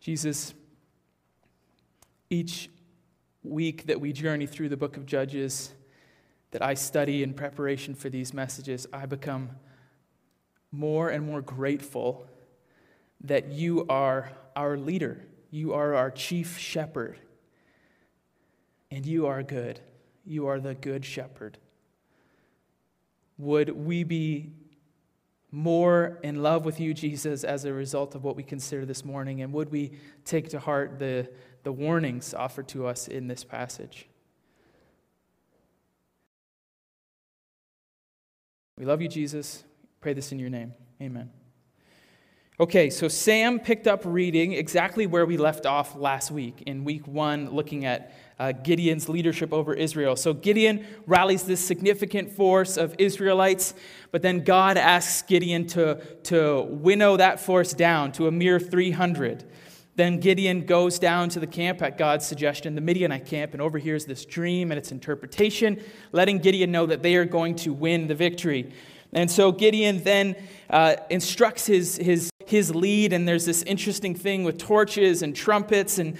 Jesus, each week that we journey through the book of Judges, that I study in preparation for these messages, I become more and more grateful that you are our leader. You are our chief shepherd. And you are good. You are the good shepherd. Would we be more in love with you, Jesus, as a result of what we consider this morning? And would we take to heart the, the warnings offered to us in this passage? We love you, Jesus. Pray this in your name. Amen. Okay, so Sam picked up reading exactly where we left off last week in week one, looking at uh, Gideon's leadership over Israel. So Gideon rallies this significant force of Israelites, but then God asks Gideon to, to winnow that force down to a mere 300. Then Gideon goes down to the camp at God's suggestion, the Midianite camp, and overhears this dream and its interpretation, letting Gideon know that they are going to win the victory. And so Gideon then uh, instructs his, his his lead, and there's this interesting thing with torches and trumpets. And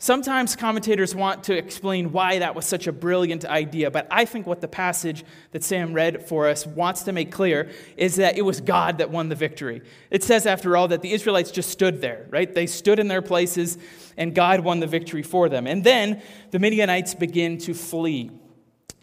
sometimes commentators want to explain why that was such a brilliant idea. But I think what the passage that Sam read for us wants to make clear is that it was God that won the victory. It says, after all, that the Israelites just stood there, right? They stood in their places, and God won the victory for them. And then the Midianites begin to flee.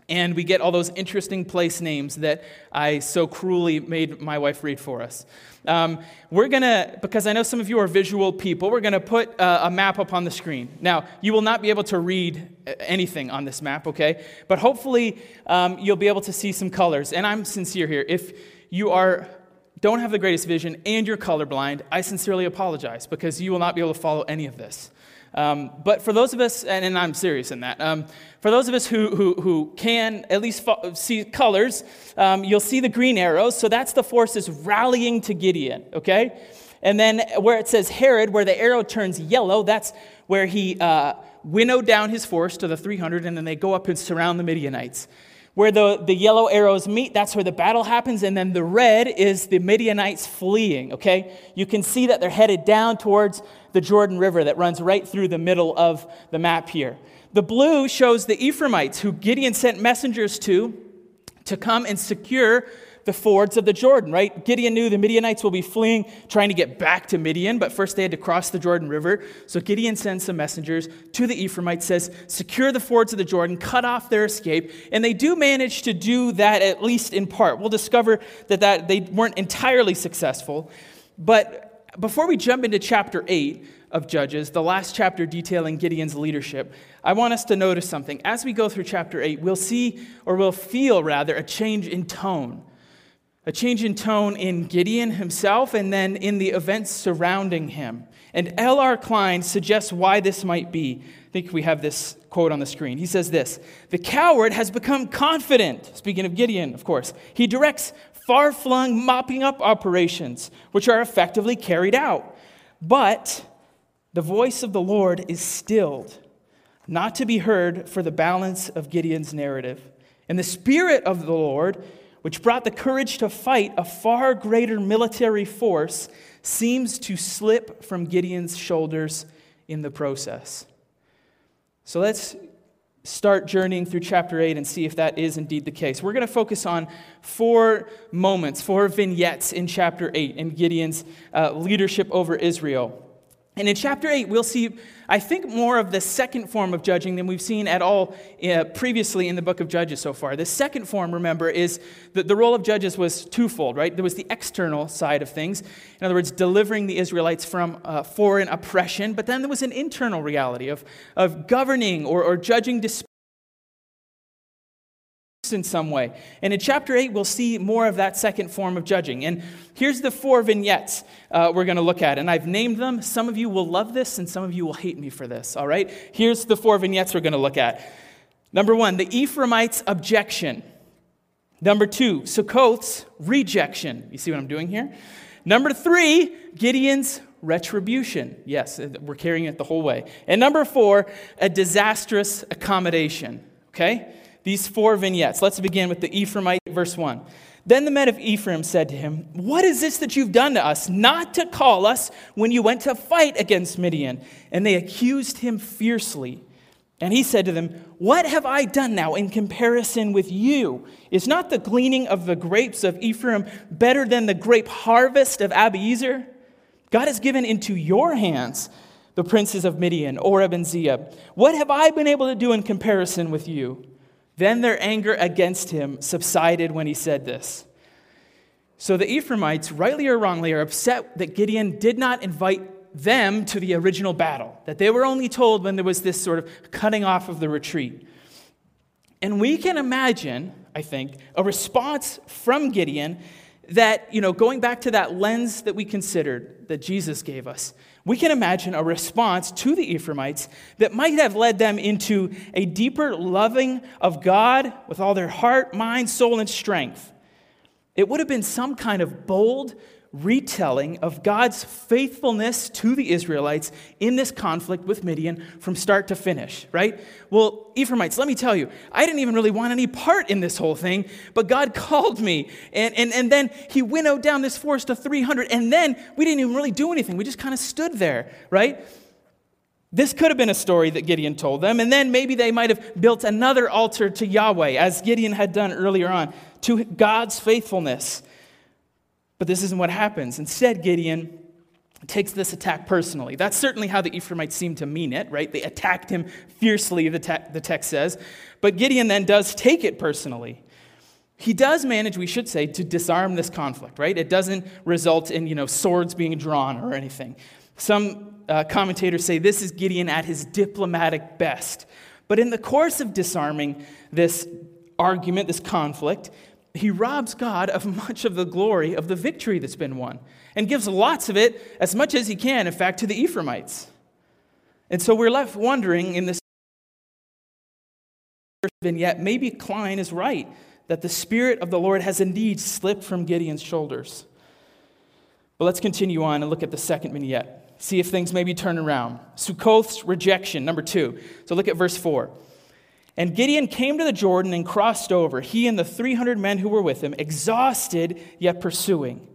And we get all those interesting place names that I so cruelly made my wife read for us. Um, we're going to, because I know some of you are visual people, we're going to put uh, a map up on the screen. Now, you will not be able to read uh, anything on this map, okay? But hopefully, um, you'll be able to see some colors. And I'm sincere here. If you are don't have the greatest vision and you're colorblind, I sincerely apologize because you will not be able to follow any of this. Um, but for those of us, and, and I'm serious in that, um, for those of us who, who, who can at least fo- see colors, um, you'll see the green arrows. So that's the forces rallying to Gideon, okay? And then where it says Harod, where the arrow turns yellow, that's where he uh, winnowed down his force to the 300, and then they go up and surround the Midianites. Where the, the yellow arrows meet, that's where the battle happens. And then the red is the Midianites fleeing, okay? You can see that they're headed down towards the Jordan River that runs right through the middle of the map here. The blue shows the Ephraimites, who Gideon sent messengers to to come and secure the fords of the Jordan, right? Gideon knew the Midianites will be fleeing, trying to get back to Midian, but first they had to cross the Jordan River. So Gideon sends some messengers to the Ephraimites, says, secure the fords of the Jordan, cut off their escape. And they do manage to do that at least in part. We'll discover that, that they weren't entirely successful. But before we jump into chapter 8, of Judges, the last chapter detailing Gideon's leadership, I want us to notice something. As we go through chapter 8, we'll see, or we'll feel rather, a change in tone a change in tone in Gideon himself and then in the events surrounding him. And L.R. Klein suggests why this might be. I think we have this quote on the screen. He says this The coward has become confident. Speaking of Gideon, of course. He directs far flung mopping up operations, which are effectively carried out. But the voice of the Lord is stilled, not to be heard for the balance of Gideon's narrative. And the Spirit of the Lord which brought the courage to fight a far greater military force, seems to slip from Gideon's shoulders in the process. So let's start journeying through chapter 8 and see if that is indeed the case. We're going to focus on four moments, four vignettes in chapter 8 in Gideon's uh, leadership over Israel. And in chapter 8, we'll see, I think, more of the second form of judging than we've seen at all uh, previously in the book of Judges so far. The second form, remember, is that the role of judges was twofold, right? There was the external side of things, in other words, delivering the Israelites from uh, foreign oppression, but then there was an internal reality of, of governing or, or judging disputes in some way. And in chapter 8, we'll see more of that second form of judging. And here's the four vignettes uh, we're going to look at. And I've named them. Some of you will love this, and some of you will hate me for this, all right? Here's the four vignettes we're going to look at. Number one, the Ephraimites' objection. Number two, Succoth's rejection. You see what I'm doing here? Number three, Gideon's retribution. Yes, we're carrying it the whole way. And number four, a disastrous accommodation. Okay? These four vignettes. Let's begin with the Ephraimite, verse 1. Then the men of Ephraim said to him, What is this that you've done to us, not to call us when you went to fight against Midian? And they accused him fiercely. And he said to them, What have I done now in comparison with you? Is not the gleaning of the grapes of Ephraim better than the grape harvest of Abiezer? God has given into your hands the princes of Midian, Oreb and Zeeb. What have I been able to do in comparison with you? Then their anger against him subsided when he said this. So the Ephraimites, rightly or wrongly, are upset that Gideon did not invite them to the original battle, that they were only told when there was this sort of cutting off of the retreat. And we can imagine, I think, a response from Gideon that, you know, going back to that lens that we considered that Jesus gave us, we can imagine a response to the Ephraimites that might have led them into a deeper loving of God with all their heart, mind, soul, and strength. It would have been some kind of bold, retelling of God's faithfulness to the Israelites in this conflict with Midian from start to finish, right? Well, Ephraimites, let me tell you, I didn't even really want any part in this whole thing, but God called me. And, and, and then He winnowed down this force to 300, and then we didn't even really do anything. We just kind of stood there, right? This could have been a story that Gideon told them, and then maybe they might have built another altar to Yahweh, as Gideon had done earlier on, to God's faithfulness. But this isn't what happens. Instead, Gideon takes this attack personally. That's certainly how the Ephraimites seem to mean it, right? They attacked him fiercely, the, te- the text says. But Gideon then does take it personally. He does manage, we should say, to disarm this conflict, right? It doesn't result in, you know, swords being drawn or anything. Some uh, commentators say this is Gideon at his diplomatic best. But in the course of disarming this argument, this conflict, he robs God of much of the glory of the victory that's been won and gives lots of it, as much as he can, in fact, to the Ephraimites. And so we're left wondering in this vignette maybe Klein is right that the Spirit of the Lord has indeed slipped from Gideon's shoulders. But let's continue on and look at the second vignette. See if things maybe turn around. Sukkoth's rejection, number two. So look at verse 4. And Gideon came to the Jordan and crossed over, he and the 300 men who were with him, exhausted yet pursuing.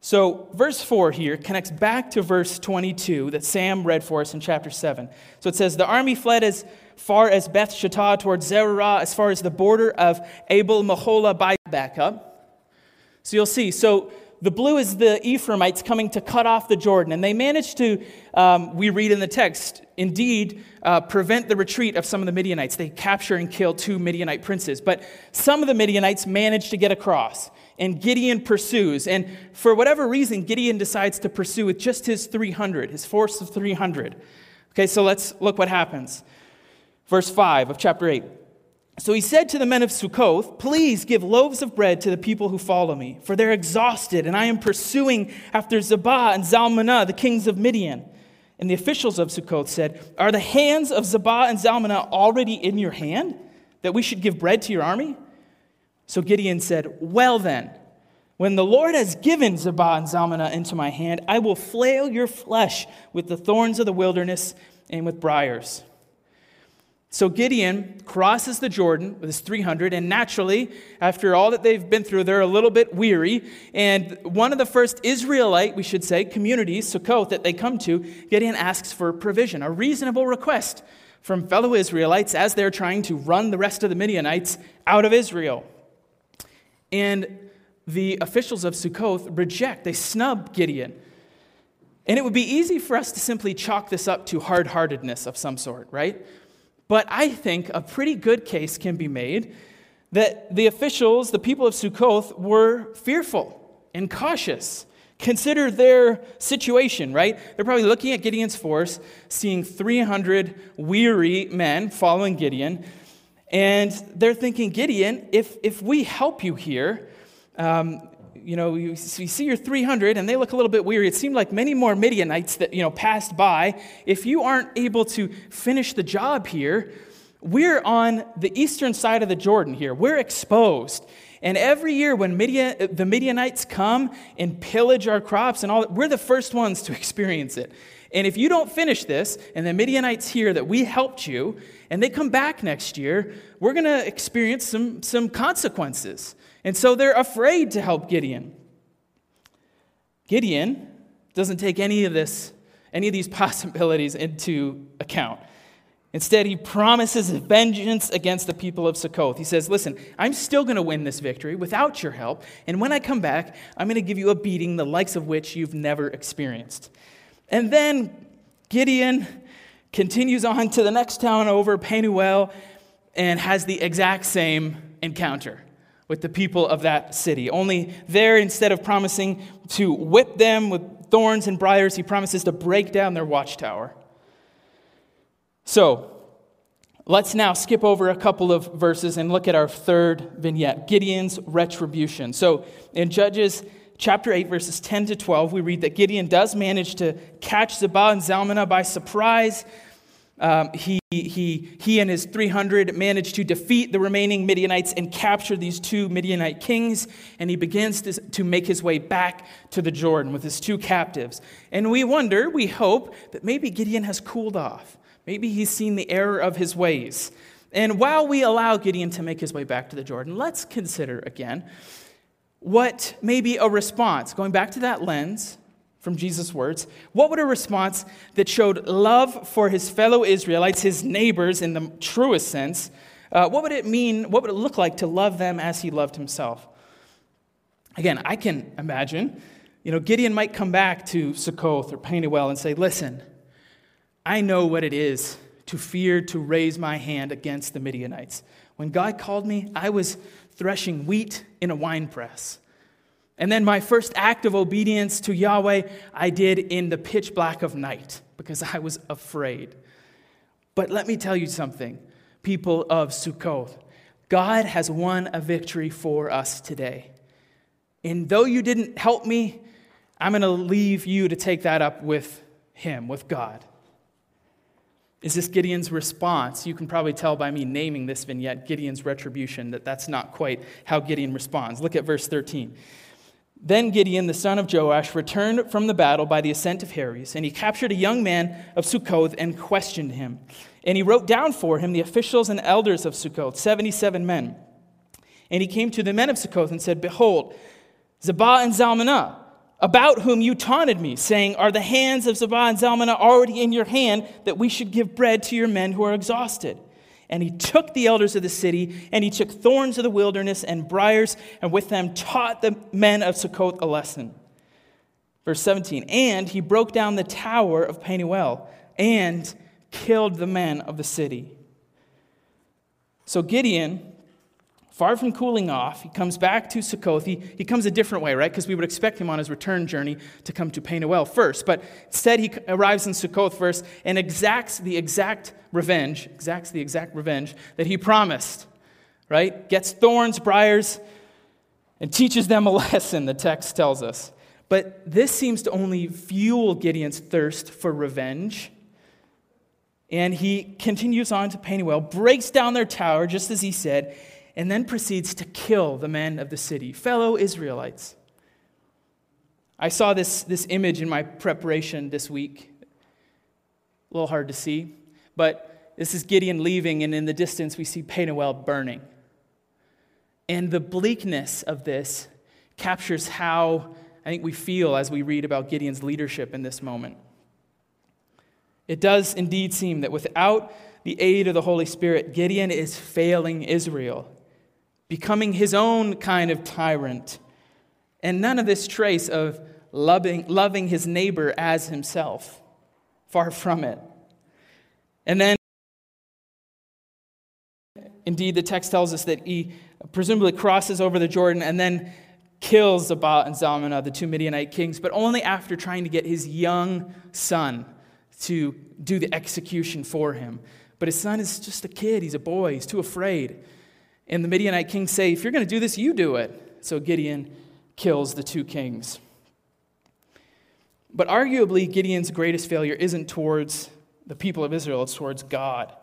So, verse 4 here connects back to verse 22 that Sam read for us in chapter 7. So it says, The army fled as far as Beth Shittah towards Zererah, as far as the border of Abel Meholah by Tabbath. So you'll see. So the blue is the Ephraimites coming to cut off the Jordan. And they managed to, um, we read in the text, indeed uh, prevent the retreat of some of the Midianites. They capture and kill two Midianite princes. But some of the Midianites manage to get across. And Gideon pursues. And for whatever reason, Gideon decides to pursue with just his 300, his force of 300. Okay, so let's look what happens. Verse 5 of chapter 8. So he said to the men of Sukkoth, Please give loaves of bread to the people who follow me, for they're exhausted, and I am pursuing after Zebah and Zalmunna, the kings of Midian. And the officials of Sukkoth said, Are the hands of Zebah and Zalmunna already in your hand, that we should give bread to your army? So Gideon said, Well then, when the Lord has given Zebah and Zalmunna into my hand, I will flail your flesh with the thorns of the wilderness and with briars. So Gideon crosses the Jordan with his 300, and naturally, after all that they've been through, they're a little bit weary. And one of the first Israelite, we should say, communities, Sukkoth, that they come to, Gideon asks for provision, a reasonable request from fellow Israelites as they're trying to run the rest of the Midianites out of Israel. And the officials of Sukkoth reject, they snub Gideon. And it would be easy for us to simply chalk this up to hard heartedness of some sort, right? But I think a pretty good case can be made that the officials, the people of Sukkoth, were fearful and cautious. Consider their situation, right? They're probably looking at Gideon's force, seeing 300 weary men following Gideon, and they're thinking, Gideon, if, if we help you here, um, you know, you, see your 300 and they look a little bit weary. It seemed like many more Midianites that, you know, passed by. If you aren't able to finish the job here, we're on the eastern side of the Jordan here. We're exposed. And every year when Midian, the Midianites come and pillage our crops and all, we're the first ones to experience it. And if you don't finish this, and the Midianites hear that we helped you, and they come back next year, we're going to experience some, some consequences. And so they're afraid to help Gideon. Gideon doesn't take any of this, any of these possibilities into account. Instead, he promises vengeance against the people of Succoth. He says, Listen, I'm still going to win this victory without your help. And when I come back, I'm going to give you a beating the likes of which you've never experienced. And then Gideon continues on to the next town over, Penuel, and has the exact same encounter with the people of that city. Only there, instead of promising to whip them with thorns and briars, he promises to break down their watchtower. So, let's now skip over a couple of verses and look at our third vignette Gideon's retribution. So, in Judges chapter 8, verses 10 to 12, we read that Gideon does manage to catch Zebah and Zalmunna by surprise. Um, he, he, he and his 300 managed to defeat the remaining Midianites and capture these two Midianite kings, and he begins to, to make his way back to the Jordan with his two captives. And we wonder, we hope, that maybe Gideon has cooled off Maybe he's seen the error of his ways. And while we allow Gideon to make his way back to the Jordan, let's consider again what may be a response, going back to that lens from Jesus' words, what would a response that showed love for his fellow Israelites, his neighbors in the truest sense, uh, what would it mean, what would it look like to love them as he loved himself? Again, I can imagine, you know, Gideon might come back to Succoth or Penuel and say, listen, I know what it is to fear to raise my hand against the Midianites. When God called me, I was threshing wheat in a winepress. And then my first act of obedience to Yahweh, I did in the pitch black of night because I was afraid. But let me tell you something, people of Sukkoth. God has won a victory for us today. And though you didn't help me, I'm going to leave you to take that up with Him, with God. Is this Gideon's response? You can probably tell by me naming this vignette Gideon's retribution that that's not quite how Gideon responds. Look at verse 13. Then Gideon, the son of Joash, returned from the battle by the ascent of Heres, and he captured a young man of Sukkoth and questioned him. And he wrote down for him the officials and elders of Sukkoth, 77 men. And he came to the men of Sukkoth and said, Behold, Zebah and Zalmunna, about whom you taunted me, saying, Are the hands of Zebah and Zalmunna already in your hand that we should give bread to your men who are exhausted? And he took the elders of the city, and he took thorns of the wilderness and briars, and with them taught the men of Succoth a lesson. Verse 17, and he broke down the tower of Penuel and killed the men of the city. So Gideon Far from cooling off, he comes back to Succoth. He, he comes a different way, right? Because we would expect him on his return journey to come to Penuel first. But instead, he arrives in Succoth first and exacts the exact revenge, exacts the exact revenge that he promised, right? Gets thorns, briars, and teaches them a lesson, the text tells us. But this seems to only fuel Gideon's thirst for revenge. And he continues on to Penuel, breaks down their tower, just as he said, and then proceeds to kill the men of the city, fellow Israelites. I saw this, this image in my preparation this week. A little hard to see, but this is Gideon leaving, and in the distance we see Penuel burning. And the bleakness of this captures how I think we feel as we read about Gideon's leadership in this moment. It does indeed seem that without the aid of the Holy Spirit, Gideon is failing Israel becoming his own kind of tyrant, and none of this trace of loving, loving his neighbor as himself. Far from it. And then, indeed, the text tells us that he presumably crosses over the Jordan and then kills Zebah and Zalmunna, the two Midianite kings, but only after trying to get his young son to do the execution for him. But his son is just a kid, he's a boy, he's too afraid. And the Midianite kings say, If you're going to do this, you do it. So Gideon kills the two kings. But arguably, Gideon's greatest failure isn't towards the people of Israel, it's towards God.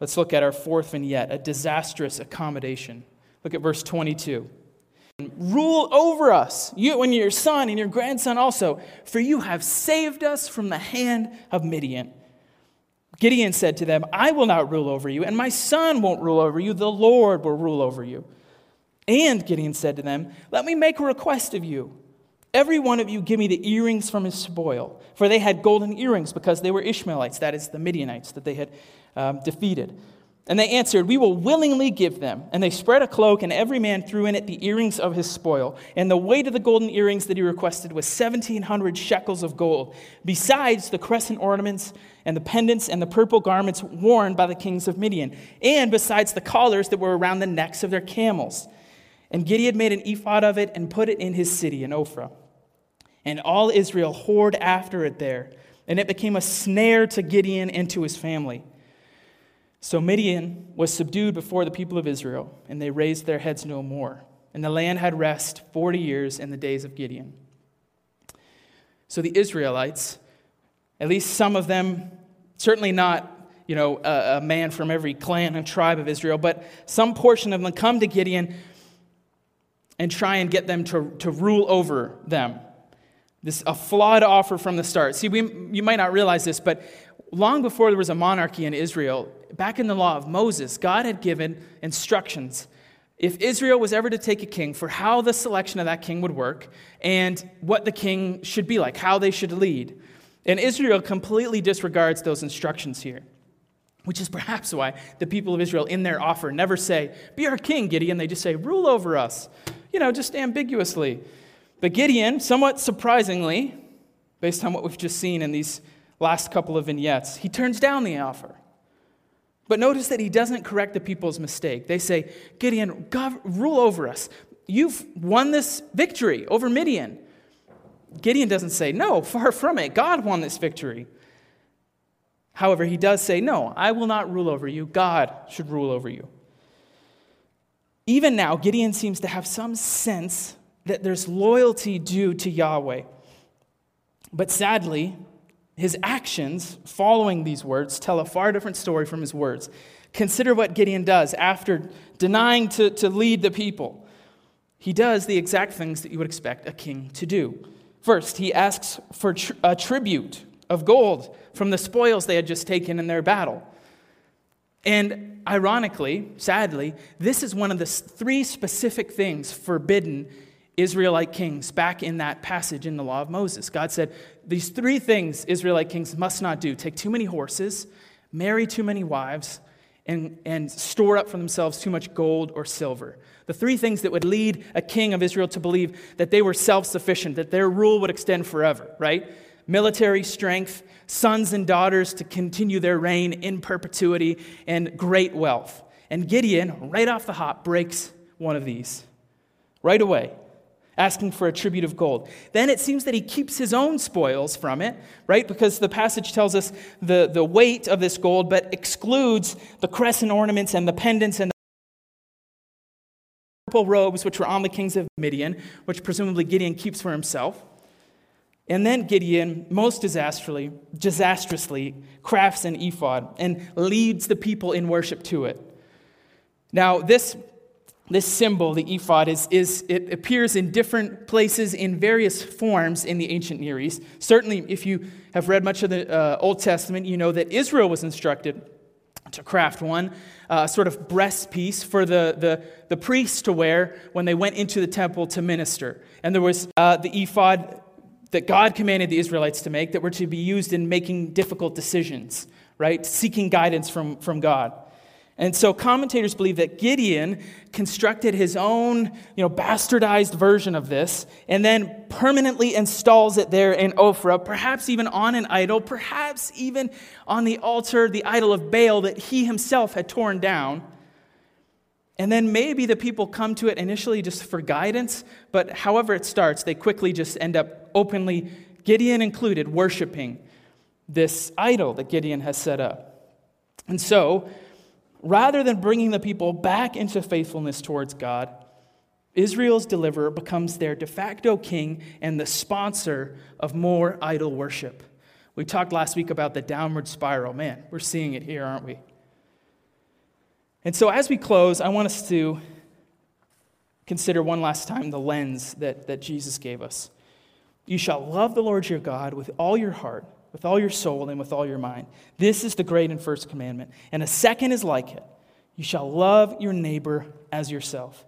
Let's look at our fourth vignette a disastrous accommodation. Look at verse 22. Rule over us, you and your son and your grandson also, for you have saved us from the hand of Midian. Gideon said to them, I will not rule over you, and my son won't rule over you. The Lord will rule over you. And Gideon said to them, Let me make a request of you. Every one of you give me the earrings from his spoil. For they had golden earrings because they were Ishmaelites, that is, the Midianites that they had um, defeated. And they answered, We will willingly give them. And they spread a cloak, and every man threw in it the earrings of his spoil. And the weight of the golden earrings that he requested was 1,700 shekels of gold, besides the crescent ornaments and the pendants and the purple garments worn by the kings of Midian, and besides the collars that were around the necks of their camels. And Gideon made an ephod of it and put it in his city in Ophrah. And all Israel whored after it there, and it became a snare to Gideon and to his family. So Midian was subdued before the people of Israel, and they raised their heads no more. And the land had rest 40 years in the days of Gideon. So the Israelites, at least some of them, certainly not you know, a, a man from every clan and tribe of Israel, but some portion of them come to Gideon and try and get them to, to rule over them. This a flawed offer from the start. See, we, you might not realize this, but long before there was a monarchy in Israel, back in the law of Moses, God had given instructions. If Israel was ever to take a king, for how the selection of that king would work and what the king should be like, how they should lead. And Israel completely disregards those instructions here, which is perhaps why the people of Israel, in their offer, never say, Be our king, Gideon. They just say, Rule over us you know, just ambiguously. But Gideon, somewhat surprisingly, based on what we've just seen in these last couple of vignettes, he turns down the offer. But notice that he doesn't correct the people's mistake. They say, Gideon, God, rule over us. You've won this victory over Midian. Gideon doesn't say, No, far from it. God won this victory. However, he does say, No, I will not rule over you. God should rule over you. Even now, Gideon seems to have some sense that there's loyalty due to Yahweh. But sadly, his actions following these words tell a far different story from his words. Consider what Gideon does after denying to, to lead the people. He does the exact things that you would expect a king to do. First, he asks for a tribute of gold from the spoils they had just taken in their battle. And ironically, sadly, this is one of the three specific things forbidden Israelite kings back in that passage in the law of Moses. God said, These three things Israelite kings must not do take too many horses, marry too many wives, and, and store up for themselves too much gold or silver. The three things that would lead a king of Israel to believe that they were self sufficient, that their rule would extend forever, right? military strength, sons and daughters to continue their reign in perpetuity, and great wealth. And Gideon, right off the hop, breaks one of these right away, asking for a tribute of gold. Then it seems that he keeps his own spoils from it, right? Because the passage tells us the, the weight of this gold, but excludes the crescent ornaments and the pendants and the purple robes which were on the kings of Midian, which presumably Gideon keeps for himself. And then Gideon, most disastrously, disastrously, crafts an ephod and leads the people in worship to it. Now, this, this symbol, the ephod, is, is, it appears in different places in various forms in the ancient Near East. Certainly, if you have read much of the uh, Old Testament, you know that Israel was instructed to craft one, uh, sort of breastpiece for the, the, the priests to wear when they went into the temple to minister. And there was uh, the ephod that God commanded the Israelites to make that were to be used in making difficult decisions, right? Seeking guidance from, from God. And so commentators believe that Gideon constructed his own, you know, bastardized version of this and then permanently installs it there in Ophrah, perhaps even on an idol, perhaps even on the altar, the idol of Baal that he himself had torn down. And then maybe the people come to it initially just for guidance, but however it starts, they quickly just end up openly, Gideon included, worshiping this idol that Gideon has set up. And so, rather than bringing the people back into faithfulness towards God, Israel's deliverer becomes their de facto king and the sponsor of more idol worship. We talked last week about the downward spiral. Man, we're seeing it here, aren't we? And so, as we close, I want us to consider one last time the lens that, that Jesus gave us. You shall love the Lord your God with all your heart, with all your soul, and with all your mind. This is the great and first commandment. And a second is like it you shall love your neighbor as yourself.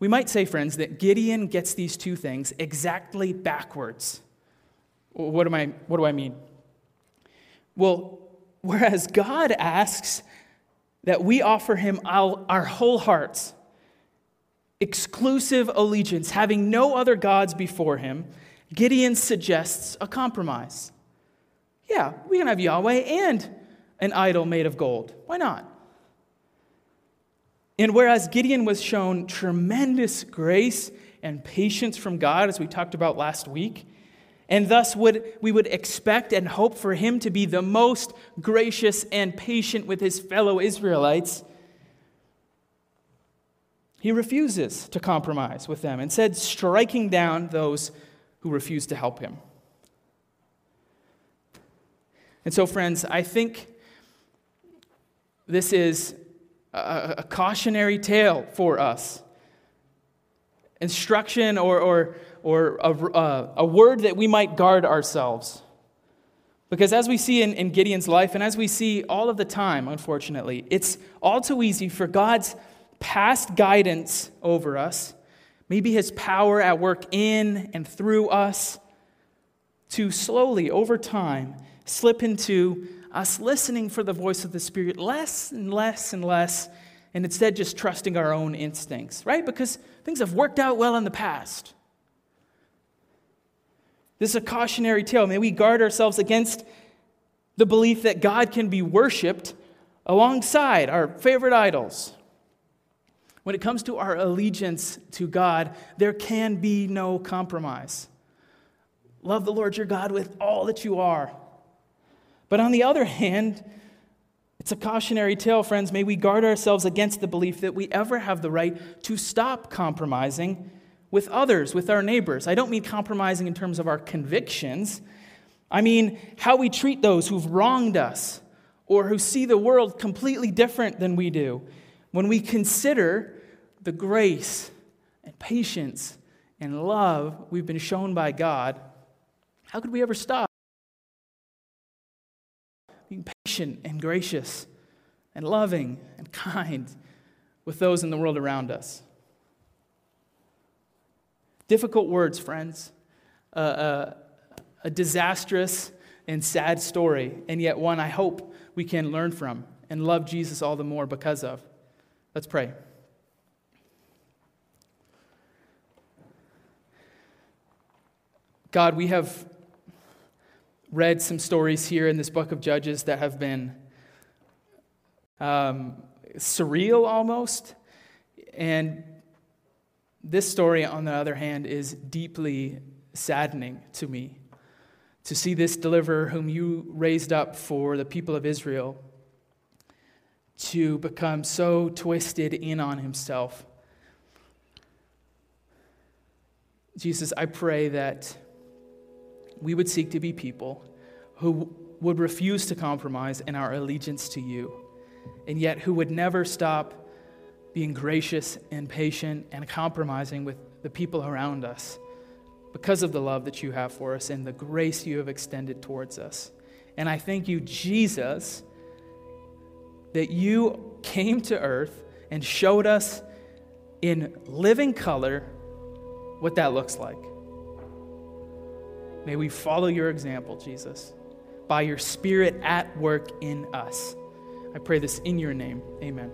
We might say, friends, that Gideon gets these two things exactly backwards. What, am I, what do I mean? Well, whereas God asks that we offer him our, our whole hearts, exclusive allegiance, having no other gods before him, Gideon suggests a compromise. Yeah, we can have Yahweh and an idol made of gold. Why not? And whereas Gideon was shown tremendous grace and patience from God, as we talked about last week, and thus would, we would expect and hope for him to be the most gracious and patient with his fellow Israelites, he refuses to compromise with them, instead, striking down those who refused to help him. And so, friends, I think this is a, a cautionary tale for us. Instruction or, or, or a, a word that we might guard ourselves. Because as we see in, in Gideon's life, and as we see all of the time, unfortunately, it's all too easy for God's past guidance over us, maybe his power at work in and through us, to slowly, over time, slip into us listening for the voice of the Spirit less and less and less, and instead just trusting our own instincts, right? Because things have worked out well in the past. This is a cautionary tale. May we guard ourselves against the belief that God can be worshiped alongside our favorite idols. When it comes to our allegiance to God, there can be no compromise. Love the Lord your God with all that you are but on the other hand, it's a cautionary tale, friends. May we guard ourselves against the belief that we ever have the right to stop compromising with others, with our neighbors. I don't mean compromising in terms of our convictions, I mean how we treat those who've wronged us or who see the world completely different than we do. When we consider the grace and patience and love we've been shown by God, how could we ever stop? being patient and gracious and loving and kind with those in the world around us. Difficult words, friends. Uh, uh, a disastrous and sad story, and yet one I hope we can learn from and love Jesus all the more because of. Let's pray. God, we have read some stories here in this book of Judges that have been um, surreal almost. And this story, on the other hand, is deeply saddening to me. To see this deliverer whom you raised up for the people of Israel to become so twisted in on himself. Jesus, I pray that we would seek to be people who would refuse to compromise in our allegiance to you, and yet who would never stop being gracious and patient and compromising with the people around us because of the love that you have for us and the grace you have extended towards us. And I thank you, Jesus, that you came to earth and showed us in living color what that looks like. May we follow your example, Jesus, by your Spirit at work in us. I pray this in your name. Amen.